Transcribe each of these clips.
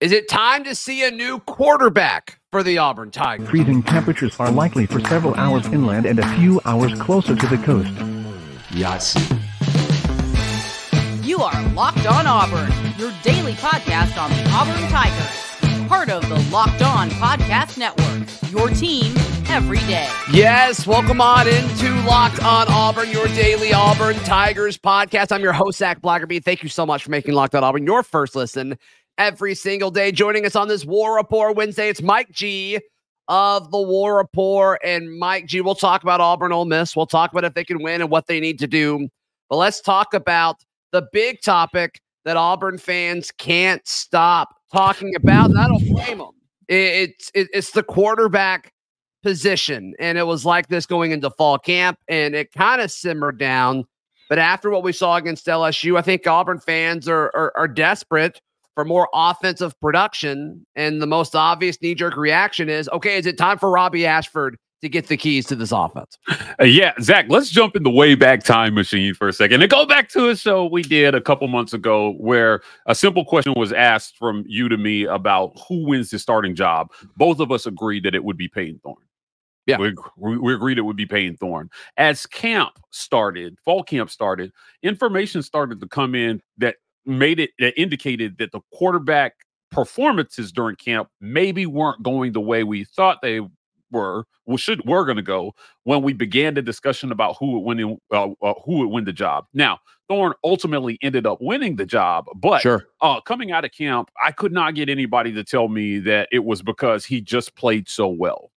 Is it time to see a new quarterback for the Auburn Tigers? Freezing temperatures are likely for several hours inland and a few hours closer to the coast. Yes. You are Locked On Auburn, your daily podcast on the Auburn Tigers. Part of the Locked On Podcast Network, your team every day. Yes, welcome on into Locked On Auburn, your daily Auburn Tigers podcast. I'm your host, Zac Blackerby. Thank you so much for making Locked On Auburn your first listen every single day. Joining us on this War Rapport Wednesday, it's Mike G of the War Rapport. And Mike G, we'll talk about Auburn Ole Miss. We'll talk about if they can win and what they need to do. But let's talk about the big topic that Auburn fans can't stop talking about. And I don't blame them. It's it's the quarterback position, and it was like this going into fall camp, and it kind of simmered down. But after what we saw against LSU, I think Auburn fans are, are, are desperate for more offensive production. And the most obvious knee jerk reaction is okay, is it time for Robby Ashford to get the keys to this offense? Uh, yeah, Zac, let's jump in the way back time machine for a second and go back to a show we did a couple months ago where a simple question was asked from you to me about who wins the starting job. Both of us agreed that it would be Payton Thorne. Yeah. We, we agreed it would be Payton Thorne. As camp started, fall camp started, information started to come in that made it indicated that the quarterback performances during camp maybe weren't going the way we thought they were well should were going to go when we began the discussion about who would win uh, uh, who would win the job. Now Thorne ultimately ended up winning the job, but Sure. uh, coming out of camp, I could not get anybody to tell me that it was because he just played so well.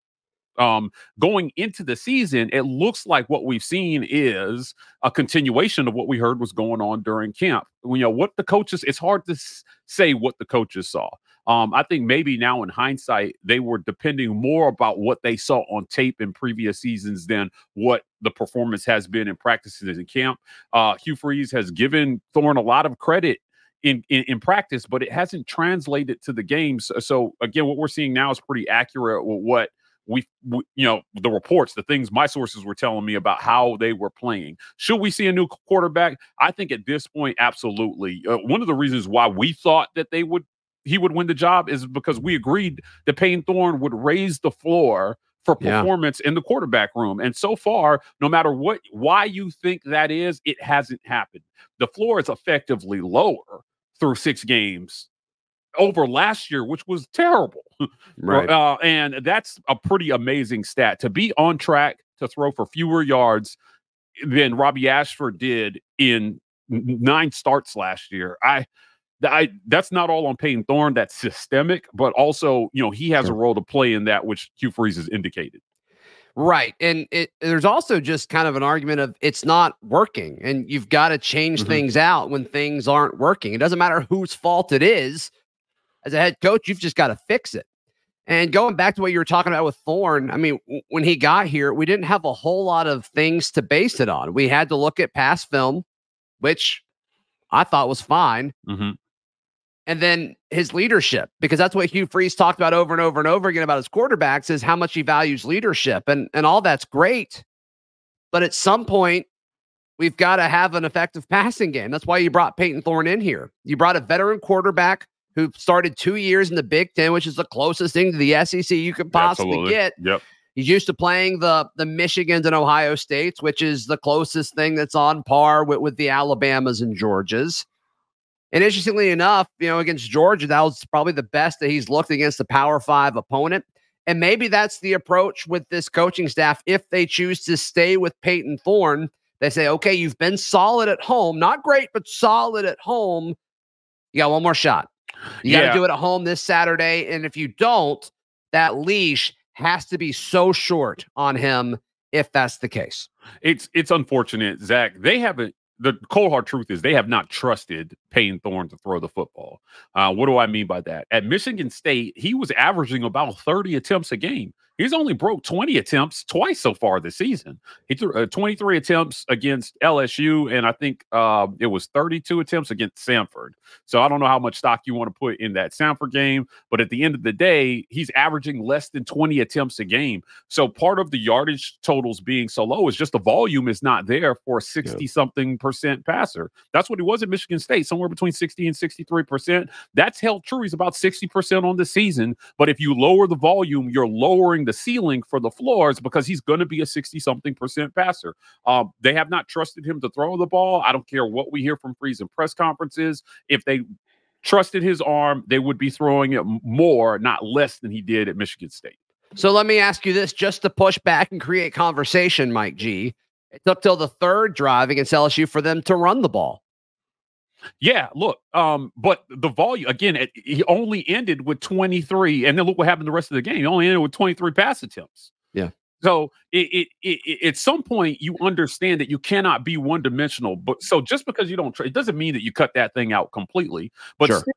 Um, going into the season, it looks like what we've seen is a continuation of what we heard was going on during camp. You know, what the coaches, it's hard to s- say what the coaches saw. Um, I think maybe now in hindsight, they were depending more about what they saw on tape in previous seasons than what the performance has been in practices in camp. Uh, Hugh Freeze has given Thorne a lot of credit in, in in practice, but it hasn't translated to the games. So, so again, what we're seeing now is pretty accurate with what we, we, you know, the reports, the things my sources were telling me about how they were playing. Should we see a new quarterback? I think at this point, absolutely. Uh, one of the reasons why we thought that they would he would win the job is because we agreed that Payton Thorne would raise the floor for Yeah. performance in the quarterback room. And so far, no matter what why you think that is, it hasn't happened. The floor is effectively lower through six games over last year, which was terrible. Uh, and that's a pretty amazing stat to be on track to throw for fewer yards than Robby Ashford did in nine starts last year. I, I that's not all on Payton Thorne. That's systemic, but also you know he has a role to play in that, which Hugh Freeze has indicated. Right. And it there's also just kind of an argument of it's not working and you've got to change Mhm. things out when things aren't working. It doesn't matter whose fault it is. As a head coach, you've just got to fix it. And going back to what you were talking about with Thorne, I mean, w- when he got here, we didn't have a whole lot of things to base it on. We had to look at past film, which I thought was fine. Mhm. And then his leadership, because that's what Hugh Freeze talked about over and over and over again about his quarterbacks, is how much he values leadership. And and all that's great. But at some point, we've got to have an effective passing game. That's why you brought Payton Thorne in here. You brought a veteran quarterback who started two years in the Big Ten, which is the closest thing to the SEC you could possibly Absolutely. get. Yep. He's used to playing the the Michigans and Ohio States, which is the closest thing that's on par with, with the Alabamas and Georgias. And interestingly enough, you know, against Georgia, that was probably the best that he's looked against a Power Five opponent. And maybe that's the approach with this coaching staff. If they choose to stay with Payton Thorne, they say, okay, you've been solid at home, not great, but solid at home. You got one more shot. You got to do it at home this Saturday. And if you don't, that leash has to be so short on him if that's the case. It's it's unfortunate, Zac. They haven't. The cold hard truth is they have not trusted Payton Thorne to throw the football. Uh, what do I mean by that? At Michigan State, he was averaging about 30 attempts a game. He's only broke 20 attempts twice so far this season. He threw uh, 23 attempts against LSU, and I think uh, it was 32 attempts against Samford. So I don't know how much stock you want to put in that Samford game, but at the end of the day, he's averaging less than 20 attempts a game. So part of the yardage totals being so low is just the volume is not there for a 60 something percent passer. That's what he was at Michigan State, somewhere between 60 and 63 percent. That's held true. He's about 60 percent on the season. But if you lower the volume, you're lowering the ceiling for the floors because he's going to be a 60 something percent passer. Um, they have not trusted him to throw the ball. I don't care what we hear from Freeze in press conferences. If they trusted his arm, they would be throwing it more, not less than he did at Michigan State. So let me ask you this just to push back and create conversation, Mike G. It took till the third drive against LSU for them to run the ball. Yeah, look, um, but the volume again, it, he only ended with 23, and then look what happened the rest of the game. He only ended with 23 pass attempts. Yeah. So it, it, it, at some point you understand that you cannot be one dimensional. But so just because you don't, it doesn't mean that you cut that thing out completely. But Sure. still,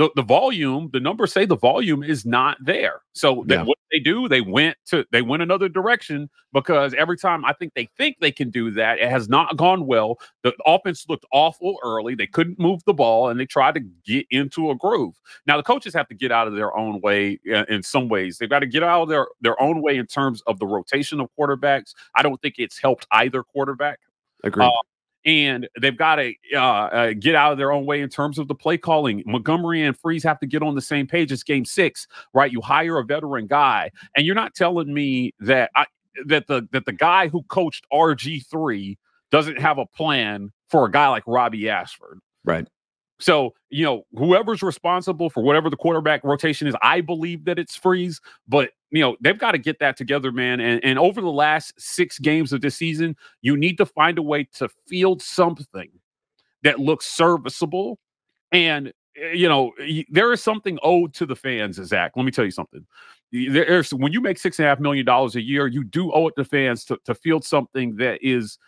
the, the volume, the numbers say the volume is not there. So they, Yeah. what they do, they went to they went another direction because every time I think they think they can do that, it has not gone well. The offense looked awful early. They couldn't move the ball and they tried to get into a groove. Now the coaches have to get out of their own way uh, in some ways. They've got to get out of their their own way in terms of the rotation of quarterbacks. I don't think it's helped either quarterback Agreed. Uh, and they've got to uh, uh, get out of their own way in terms of the play calling. Montgomery and Freeze have to get on the same page. It's game six, right? You hire a veteran guy, and you're not telling me that I, that the that the guy who coached RG three doesn't have a plan for a guy like Robby Ashford. right. So, you know, whoever's responsible for whatever the quarterback rotation is, I believe that it's Freeze, but you know, they've got to get that together, man. And and over the last six games of this season, you need to find a way to field something that looks serviceable. And eh, you know, there is something owed to the fans, Zac. Let me tell you something. There's when you make six and a half million dollars a year, you do owe it to fans to, to field something that is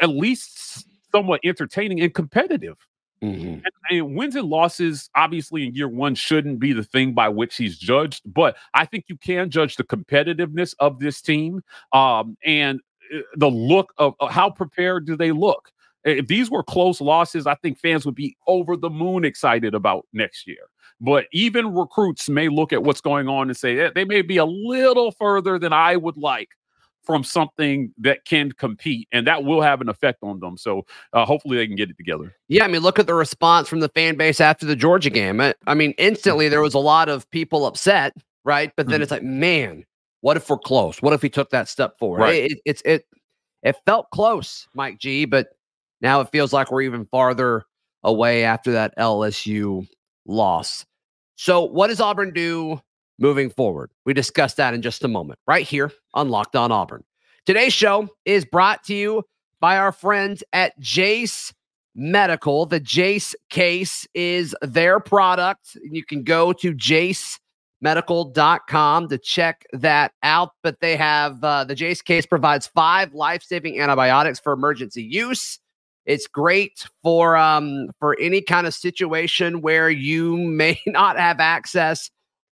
at least somewhat entertaining and competitive. Mhm. And, and wins and losses, obviously, in year one shouldn't be the thing by which he's judged. But I think you can judge the competitiveness of this team um, and uh, the look of how prepared do they look. If these were close losses, I think fans would be over the moon excited about next year. But even recruits may look at what's going on and say "Eh, they may be a little further than I would like from something that can compete, and that will have an effect on them. So uh, hopefully they can get it together. Yeah, I mean, look at the response from the fan base after the Georgia game. I, I mean, instantly there was a lot of people upset, right? But then Mhm. it's like, man, what if we're close? What if he took that step forward? Right. It, it, it's it it felt close, Mike G, but now it feels like we're even farther away after that LSU loss. So, what does Auburn do moving forward? We discuss that in just a moment, right here on Locked On Auburn. Today's show is brought to you by our friends at Jase Medical. The Jase case is their product. You can go to jasemedical.com to check that out. But they have uh, the Jase case provides five life saving antibiotics for emergency use. It's great for um, for any kind of situation where you may not have access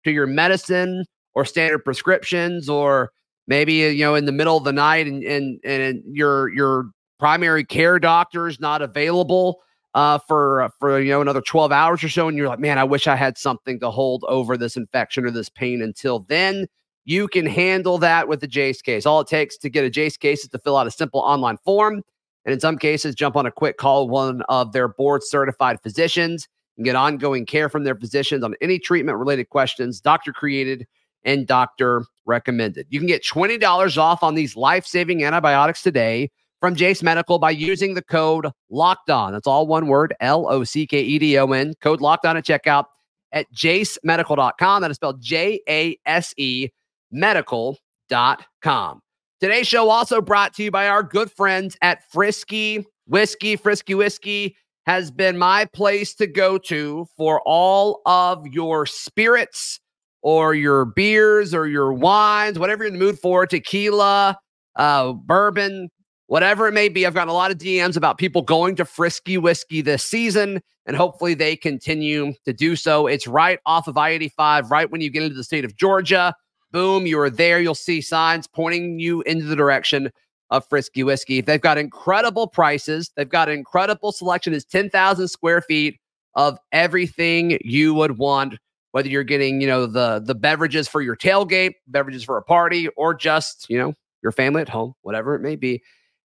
to your medicine or standard prescriptions, or maybe uh, you know in the middle of the night and and and your your primary care doctor is not available uh, for uh, for you know another 12 hours or so and you're like man i wish i had something to hold over this infection or this pain until then. You can handle that with the jase case. All it takes to get a jase case is to fill out a simple online form and in some cases jump on a quick call one of their board certified physicians and get ongoing care from their physicians on any treatment related questions doctor created and doctor recommended you can get $20 off on these life-saving antibiotics today from Jase Medical by using the code Locked On. That's all one word, L O C K E D O N. Code Locked On at checkout at jasemedical.com. That is spelled J A S E medical.com. Today's show also brought to you by our good friends at Frisky Whiskey. Frisky Whiskey has been my place to go to for all of your spirits or your beers or your wines, whatever you're in the mood for, tequila, uh, bourbon, whatever it may be. I've gotten a lot of DMs about people going to Frisky Whiskey this season, and hopefully they continue to do so. It's right off of I 85, right when you get into the state of Georgia. boom, you are there. You'll see signs pointing you into the direction of Frisky Whiskey. They've got incredible prices. They've got incredible selection. It's 10,000 square feet of everything you would want, whether you're getting, you know, the the beverages for your tailgate, beverages for a party, or just, you know, your family at home, whatever it may be.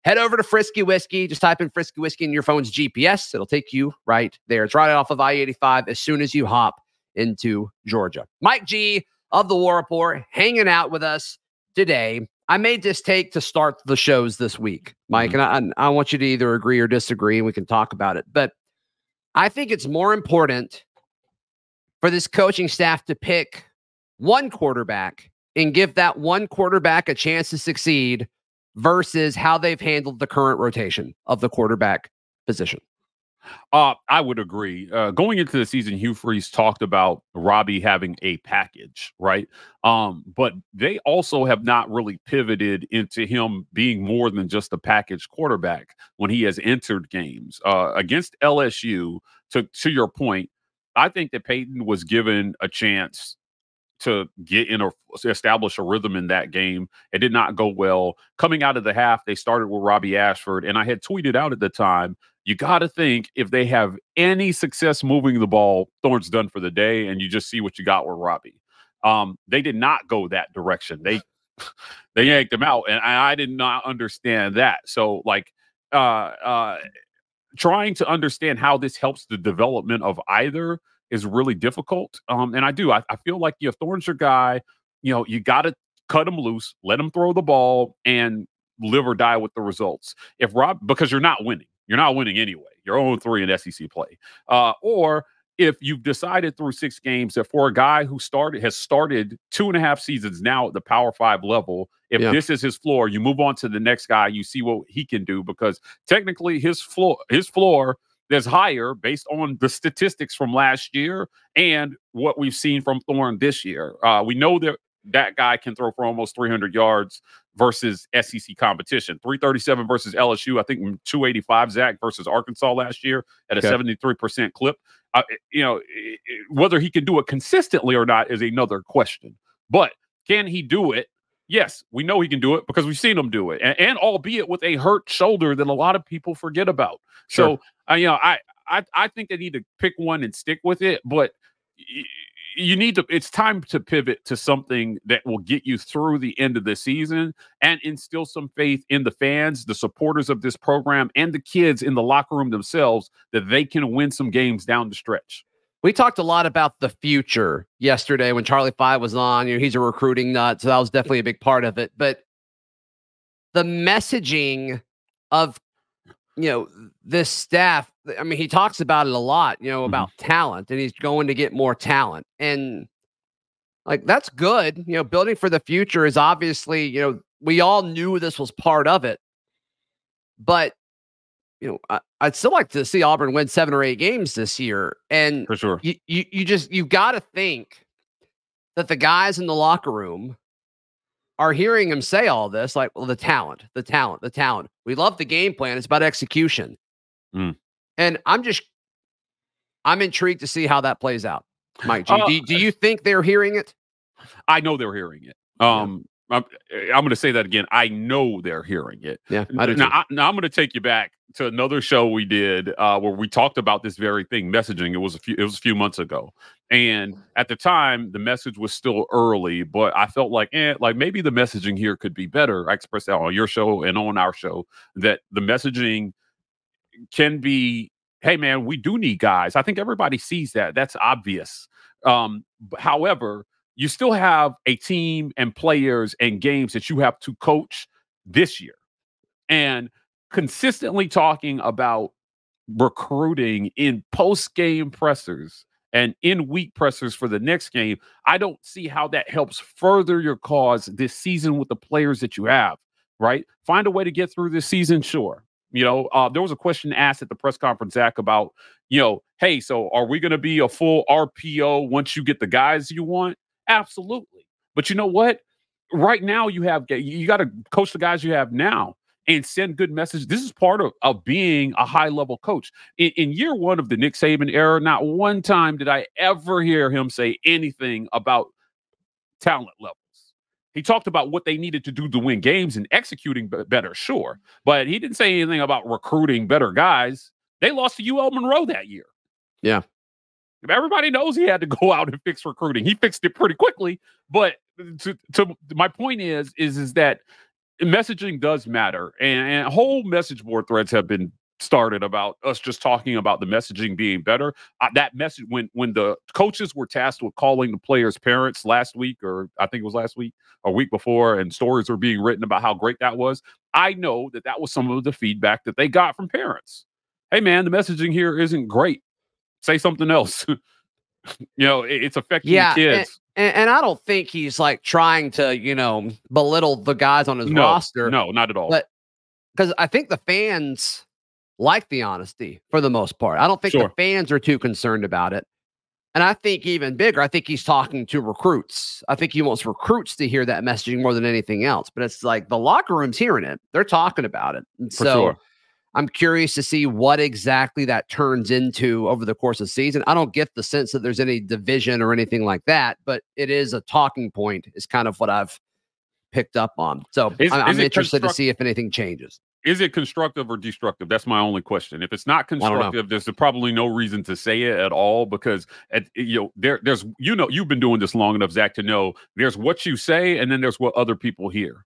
Head over to Frisky Whiskey. Just type in Frisky Whiskey in your phone's GPS. It'll take you right there. It's right off of I 85 as soon as you hop into Georgia. Mike G of the War Rapport hanging out with us today. I made this take to start the shows this week, Mike, mm-hmm. and I, I want you to either agree or disagree, and we can talk about it. But I think it's more important for this coaching staff to pick one quarterback and give that one quarterback a chance to succeed versus how they've handled the current rotation of the quarterback position. Uh, I would agree. Uh, going into the season, Hugh Freeze talked about Robby having a package, right? Um, but they also have not really pivoted into him being more than just a package quarterback when he has entered games. Uh, against LSU, to to your point, I think that Payton was given a chance to get in or establish a rhythm in that game. It did not go well. Coming out of the half, they started with Robby Ashford, and I had tweeted out at the time, you got to think if they have any success moving the ball, Thorne's done for the day, and you just see what you got with Robby. Um, they did not go that direction. They they yanked him out, and I, I did not understand that. So, like, uh, uh, trying to understand how this helps the development of either is really difficult. Um, and I do. I, I feel like if Thorne's your guy, you know, you got to cut him loose, let him throw the ball, and live or die with the results. If Rob, because you're not winning, you're not winning anyway. You're 0 3 in SEC play. Uh, or if you've decided through six games that for a guy who started has started two and a half seasons now at the Power Five level, if yeah. this is his floor, you move on to the next guy. You see what he can do because technically his floor, his floor that's higher based on the statistics from last year and what we've seen from Thorne this year. Uh, we know that that guy can throw for almost 300 yards versus SEC competition. 337 versus LSU. I think 285 Zac versus Arkansas last year at a okay. 73% clip. Uh, you know, whether he can do it consistently or not is another question. But can he do it yes, we know he can do it because we've seen him do it, and, and albeit with a hurt shoulder that a lot of people forget about. Sure. So, uh, you know, I, I I think they need to pick one and stick with it, but. You need to it's time to pivot to something that will get you through the end of the season and instill some faith in the fans the supporters of this program and the kids in the locker room themselves that they can win some games down the stretch we talked a lot about the future yesterday when Charlie Five was on. You know, he's a recruiting nut, so that was definitely a big part of it. But the messaging of you know this staff, I mean, he talks about it a lot. You know mm-hmm. about mm-hmm. talent, and he's going to get more talent, and like that's good. You know, building for the future is obviously you know we all knew this was part of it, but you know, I, would still like to see Auburn win seven or eight games this year. And for sure, you you, you just you got to think that the guys in the locker room are hearing him say all this, like, well, the talent, the talent, the talent. We love the game plan. It's about execution. Mm. And I'm just, I'm intrigued to see how that plays out. Mike, G, uh, do, do, you think they're hearing it? I know they're hearing it. Um, I'm, I'm going to say that again. I know they're hearing it. Yeah. I now, I, now I'm going to take you back to another show we did uh, where we talked about this very thing, messaging. It was a few. It was a few months ago, and at the time, the message was still early, but I felt like, eh, like maybe the messaging here could be better. I expressed that on your show and on our show that the messaging can be, hey man, we do need guys. I think everybody sees that. That's obvious. Um, however, you still have a team and players and games that you have to coach this year. And consistently talking about recruiting in post game pressers and in week pressers for the next game, I don't see how that helps further your cause this season with the players that you have, right? Find a way to get through this season, sure. You know, uh, there was a question asked at the press conference, Zac, about, you know, hey, so are we going to be a full RPO once you get the guys you want? Absolutely. But you know what? Right now, you have you got to coach the guys you have now and send good message. This is part of, of being a high level coach. In, in, year one of the Nick Saban era, not one time did I ever hear him say anything about talent levels. He talked about what they needed to do to win games and executing better, sure. But he didn't say anything about recruiting better guys. They lost to UL Monroe that year. Yeah. Everybody knows he had to go out and fix recruiting. He fixed it pretty quickly. But to, to my point is, is, is that messaging does matter. And, and whole message board threads have been started about us just talking about the messaging being better. Uh, that message when when the coaches were tasked with calling the players' parents last week, or I think it was last week a week before, and stories were being written about how great that was. I know that that was some of the feedback that they got from parents. Hey, man, the messaging here isn't great. Say something else. you know, it, it's affecting Yeah, the kids. And, and I don't think he's like trying to, you know, belittle the guys on his no, roster. no, not at all. But- because I think the fans like the honesty for the most part. I don't think the fans are too concerned about it. And I think even bigger, I think he's talking to recruits. I think he wants recruits to hear that messaging more than anything else. But it's like the locker room's hearing it. They're talking about it. And For so sure. I'm curious to see what exactly that turns into over the course of the season. I don't get the sense that there's any division or anything like that, but it is a talking point, is kind of what I've picked up on. So Is- I'm, is interested to see if anything changes. is it constructive or destructive? That's my only question. If it's not constructive, there's probably no reason to say it at all because at, you know there there's you know you've been doing this long enough, Zac, to know there's what you say and then there's what other people hear.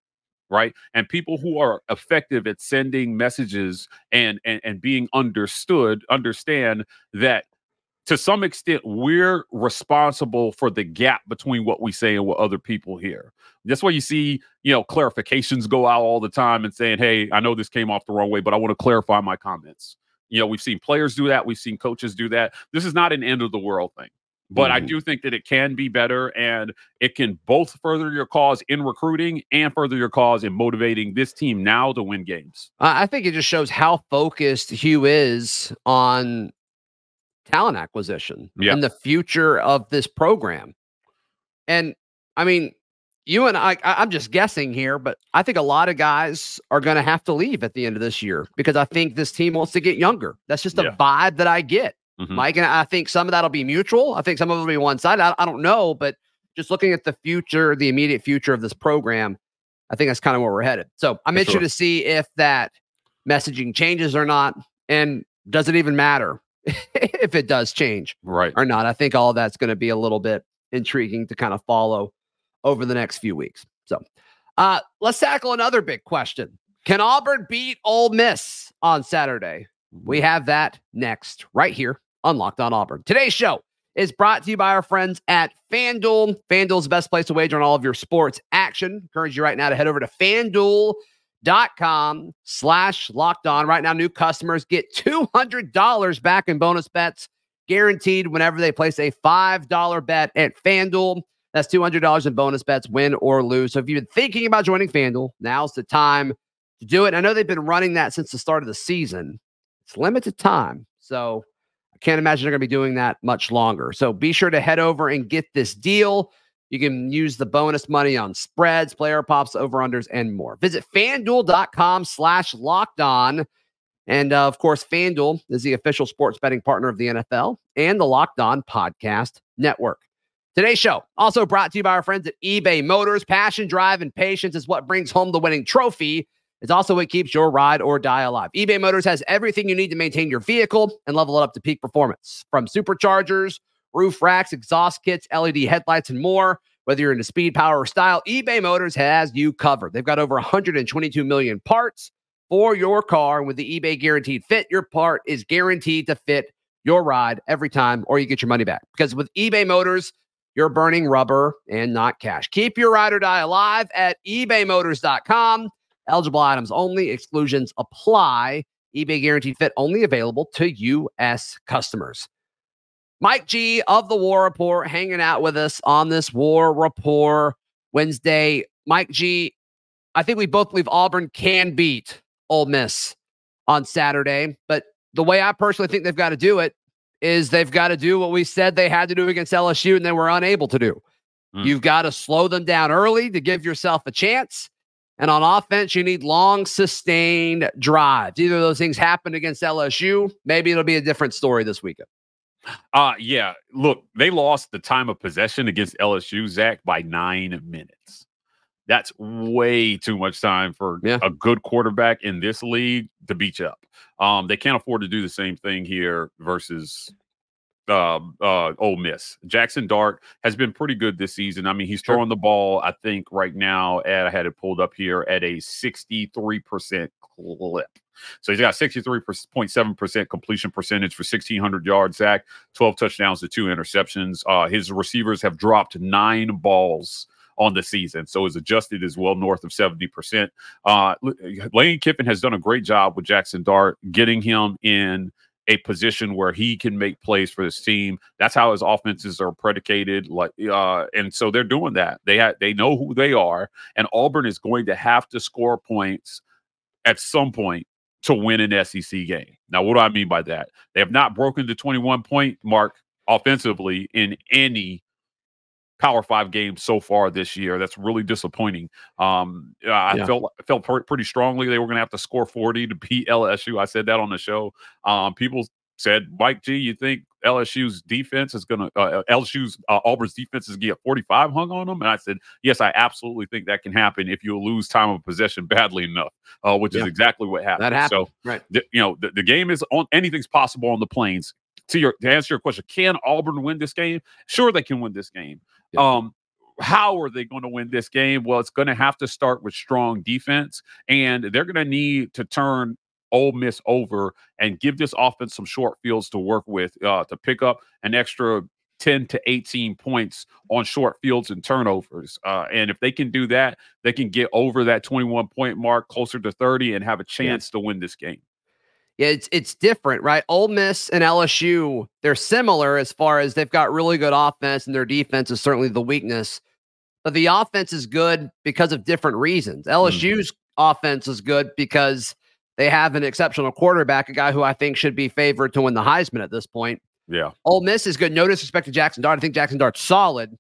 Right. And people who are effective at sending messages and and, and being understood understand that to some extent we're responsible for the gap between what we say and what other people hear. That's why you see, you know, clarifications go out all the time and saying, "Hey, I know this came off the wrong way, but I want to clarify my comments." You know, we've seen players do that, we've seen coaches do that. This is not an end of the world thing. But I Mhm. do think that it can be better and it can both further your cause in recruiting and further your cause in motivating this team now to win games. I I think it just shows how focused Hugh is on talent acquisition Yeah. and the future of this program. And I mean, you and I, I, I'm just guessing here, but I think a lot of guys are going to have to leave at the end of this year because I think this team wants to get younger. That's just a Yeah. vibe that I get, Mhm. Mike. And I think some of that'll be mutual. I think some of it will be one side. I, I don't know, but just looking at the future, the immediate future of this program, I think that's kind of where we're headed. So I'm For interested sure. to see if that messaging changes or not. And does it even matter if it does change Right. or not? I think all that's going to be a little bit intriguing to kind of follow over the next few weeks. So uh, let's tackle another big question. Can Auburn beat Ole Miss on Saturday? We have that next, right here on Locked On Auburn. Today's show is brought to you by our friends at FanDuel. FanDuel's the best place to wager on all of your sports action. Encourage you right now to head over to FanDuel.com slash locked on. Right now, new customers get $200 back in bonus bets guaranteed whenever they place a $5 bet at FanDuel. That's $200 in bonus bets, win or lose. So if you've been thinking about joining FanDuel, now's the time to do it. I know they've been running that since the start of the season. It's limited time. So can't imagine they're going to be doing that much longer. So be sure to head over and get this deal. You can use the bonus money on spreads, player pops, over unders, and more. Visit fanduel.com slash locked on. And uh, of course, FanDuel is the official sports betting partner of the NFL and the Locked On Podcast Network. Today's show also brought to you by our friends at eBay Motors. Passion, drive, and patience is what brings home the winning trophy. It's also what keeps your ride or die alive. eBay Motors has everything you need to maintain your vehicle and level it up to peak performance. From superchargers, roof racks, exhaust kits, LED headlights, and more. Whether you're into speed, power, or style, eBay Motors has you covered. They've got over 122 million parts for your car. And with the eBay Guaranteed Fit, your part is guaranteed to fit your ride every time, or you get your money back. Because with eBay Motors, you're burning rubber and not cash. Keep your ride or die alive at ebaymotors.com. Eligible items only, exclusions apply. eBay Guaranteed Fit only available to U.S. customers. Mike G of the War Rapport hanging out with us on this War Rapport Wednesday. Mike G, I think we both believe Auburn can beat Ole Miss on Saturday, but the way I personally think they've got to do it is they've got to do what we said they had to do against LSU and they were unable to do. Mm. You've got to slow them down early to give yourself a chance. And on offense, you need long, sustained drives. Either of those things happened against LSU. Maybe it'll be a different story this weekend. Uh yeah. Look, they lost the time of possession against LSU, Zac, by nine minutes. That's way too much time for Yeah. a good quarterback in this league to beat you up. Um, they can't afford to do the same thing here versus uh, uh, Ole Miss. Jackson Dart has been pretty good this season. I mean, he's Sure. throwing the ball, I think, right now, at, I had it pulled up here at a 63% clip. So he's got 63.7% completion percentage for 1,600 yards, Zac, 12 touchdowns to two interceptions. Uh, his receivers have dropped nine balls on the season. So his adjusted is well north of 70%. Uh, Lane Kiffin has done a great job with Jackson Dart, getting him in a position where he can make plays for his team. That's how his offenses are predicated. Like, uh, and so they're doing that. They ha- they know who they are, and Auburn is going to have to score points at some point to win an SEC game. Now, what do I mean by that? They have not broken the 21 point mark offensively in any Power Five games so far this year. That's really disappointing. Um, I Yeah. felt felt pr- pretty strongly they were going to have to score 40 to beat LSU. I said that on the show. Um, people said, Mike G, you think LSU's defense is going to uh, LSU's uh, Auburn's defense is going to get 45 hung on them? And I said, yes, I absolutely think that can happen if you lose time of possession badly enough, uh, which Yeah. is exactly what happened. That happened. So right. the, you know the, the game is on anything's possible on the plains to your to answer your question can auburn win this game sure they can win this game. Um how are they going to win this game well it's going to have to start with strong defense and they're going to need to turn Ole Miss over and give this offense some short fields to work with uh, to pick up an extra 10 to 18 points on short fields and turnovers. Uh, and if they can do that, they can get over that 21 point mark, closer to 30, and have a chance to win this game. Yeah, it's it's different, right? Ole Miss and LSU, they're similar as far as they've got really good offense and their defense is certainly the weakness. But the offense is good because of different reasons. Hmm. LSU's offense is good because they have an exceptional quarterback, a guy who I think should be favored to win the Heisman at this point. Yeah. Ole Miss is good. No disrespect to Jackson Dart. I think Jackson Dart's solid,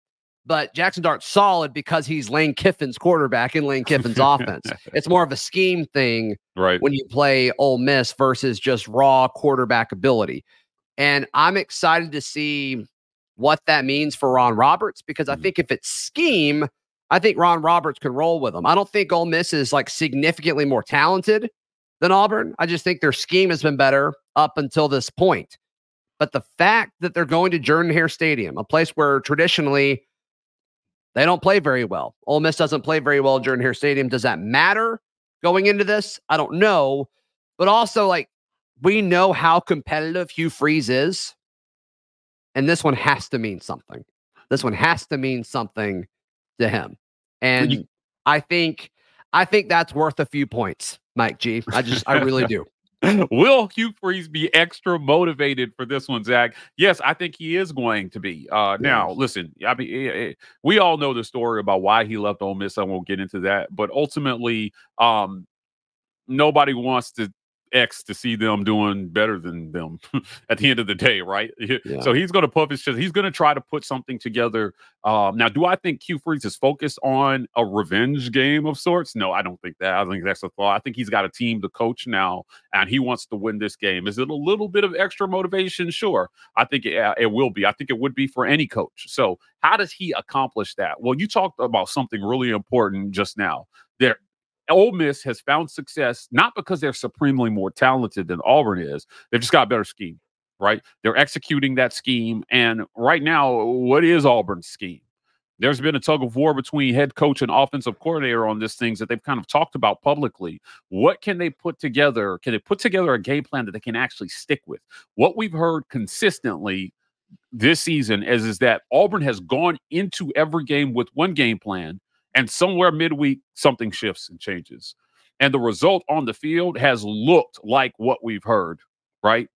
but Jackson Dart's solid because he's Lane Kiffin's quarterback in Lane Kiffin's offense. It's more of a scheme thing Right. when you play Ole Miss versus just raw quarterback ability. And I'm excited to see what that means for Ron Roberts because I Mhm. think if it's scheme, I think Ron Roberts can roll with them. I don't think Ole Miss is like significantly more talented than Auburn. I just think their scheme has been better up until this point. But the fact that they're going to Jordan Hare Stadium, a place where traditionally they don't play very well. Ole Miss doesn't play very well Jordan Hare Stadium. Does that matter going into this? I don't know. But also, like, we know how competitive Hugh Freeze is. And this one has to mean something. This one has to mean something to him. And you- I think I think that's worth a few points, Mike G. I just I really do. Will Hugh Freeze be extra motivated for this one, Zac? Yes, I think he is going to be. Uh, now, listen, I mean, eh, eh, we all know the story about why he left Ole Miss. I won't get into that, but ultimately, um, nobody wants to X to see them doing better than them at the end of the day, right? Yeah. So he's going to puff his chest. He's going to try to put something together. Um, now, do I think Hugh Freeze is focused on a revenge game of sorts? No, I don't think that. I think that's a thought. I think he's got a team to coach now, and he wants to win this game. Is it a little bit of extra motivation? Sure. I think it, uh, it will be. I think it would be for any coach. So, how does he accomplish that? Well, you talked about something really important just now. There, Ole Miss has found success not because they're supremely more talented than Auburn is. They've just got a better scheme, right? They're executing that scheme. And right now, what is Auburn's scheme? There's been a tug of war between head coach and offensive coordinator on this things that they've kind of talked about publicly. What can they put together? Can they put together a game plan that they can actually stick with? What we've heard consistently this season is, is that Auburn has gone into every game with one game plan, and somewhere midweek, something shifts and changes. And the result on the field has looked like what we've heard, right?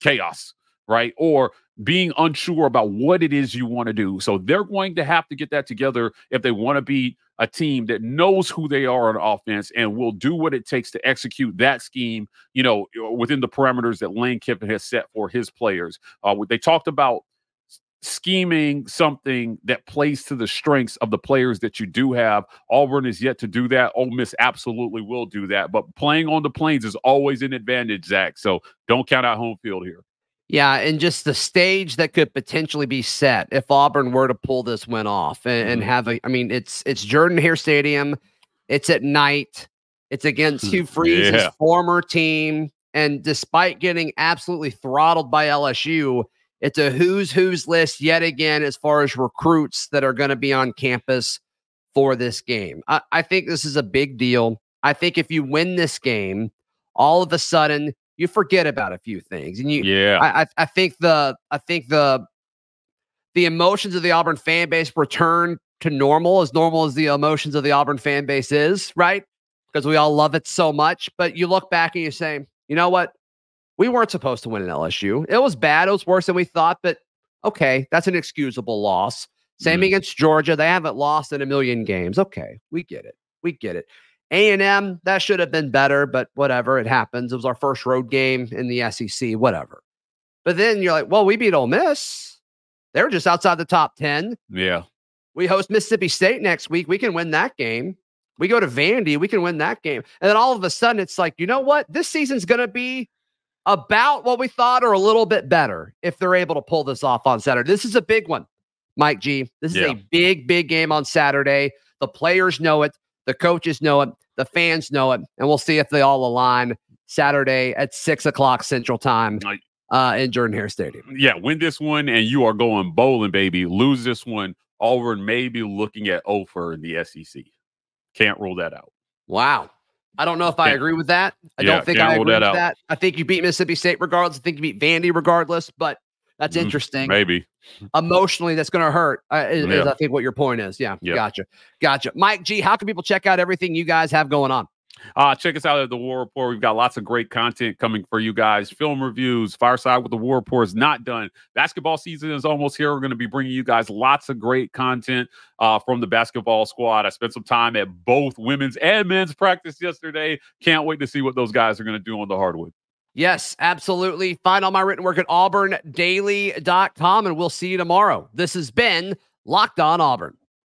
Chaos, right? Or being unsure about what it is you want to do. So they're going to have to get that together if they want to be a team that knows who they are on offense and will do what it takes to execute that scheme, you know, within the parameters that Lane Kiffin has set for his players. Uh, they talked about scheming something that plays to the strengths of the players that you do have. Auburn is yet to do that. Ole Miss absolutely will do that. But playing on the plains is always an advantage, Zac. So don't count out home field here. Yeah, and just the stage that could potentially be set if Auburn were to pull this win off and, and Mhm. have a. I mean, it's it's Jordan Hare Stadium. It's at night. It's against Hugh Freeze's Yeah. former team, and despite getting absolutely throttled by LSU, it's a who's who's list yet again as far as recruits that are going to be on campus for this game. I, I think this is a big deal. I think if you win this game, all of a sudden you forget about a few things, and you Yeah. I, I I think the I think the the emotions of the Auburn fan base return to normal, as normal as the emotions of the Auburn fan base is, right? Because we all love it so much. But you look back and you say, you know what? We weren't supposed to win an LSU. It was bad. It was worse than we thought, but okay, that's an excusable loss. Same Mhm. against Georgia. They haven't lost in a million games. Okay, we get it. We get it. A&M, that should have been better, but whatever, it happens. It was our first road game in the SEC, whatever. But then you're like, well, we beat Ole Miss. They're just outside the top 10. yeah. We host Mississippi State next week. We can win that game. We go to Vandy. We can win that game. And then all of a sudden, it's like, you know what? This season's going to be about what we thought or a little bit better if they're able to pull this off on Saturday. This is a big one, Mike G. This is Yeah. a big, big game on Saturday. The players know it. The coaches know it. The fans know it. And we'll see if they all align Saturday at six o'clock Central Time uh, in Jordan Hare Stadium. Yeah. Win this one and you are going bowling, baby. Lose this one. Auburn may be looking at Ofer in the SEC. Can't rule that out. Wow. I don't know if I agree with that. I Yeah, don't think I agree that with out. that. I think you beat Mississippi State regardless. I think you beat Vandy regardless, but that's Mhm. interesting. Maybe. Emotionally, that's going to hurt, uh, is, is I think what your point is. Yeah, Yeah. Gotcha. Gotcha. Mike G, how can people check out everything you guys have going on? Uh, check us out at the War Rapport. We've got lots of great content coming for you guys. Film reviews, Fireside with the War Rapport is not done. Basketball season is almost here. We're going to be bringing you guys lots of great content uh, from the basketball squad. I spent some time at both women's and men's practice yesterday. Can't wait to see what those guys are going to do on the hardwood. Yes, absolutely. Find all my written work at auburndaily.com, and we'll see you tomorrow. This has been Locked On Auburn.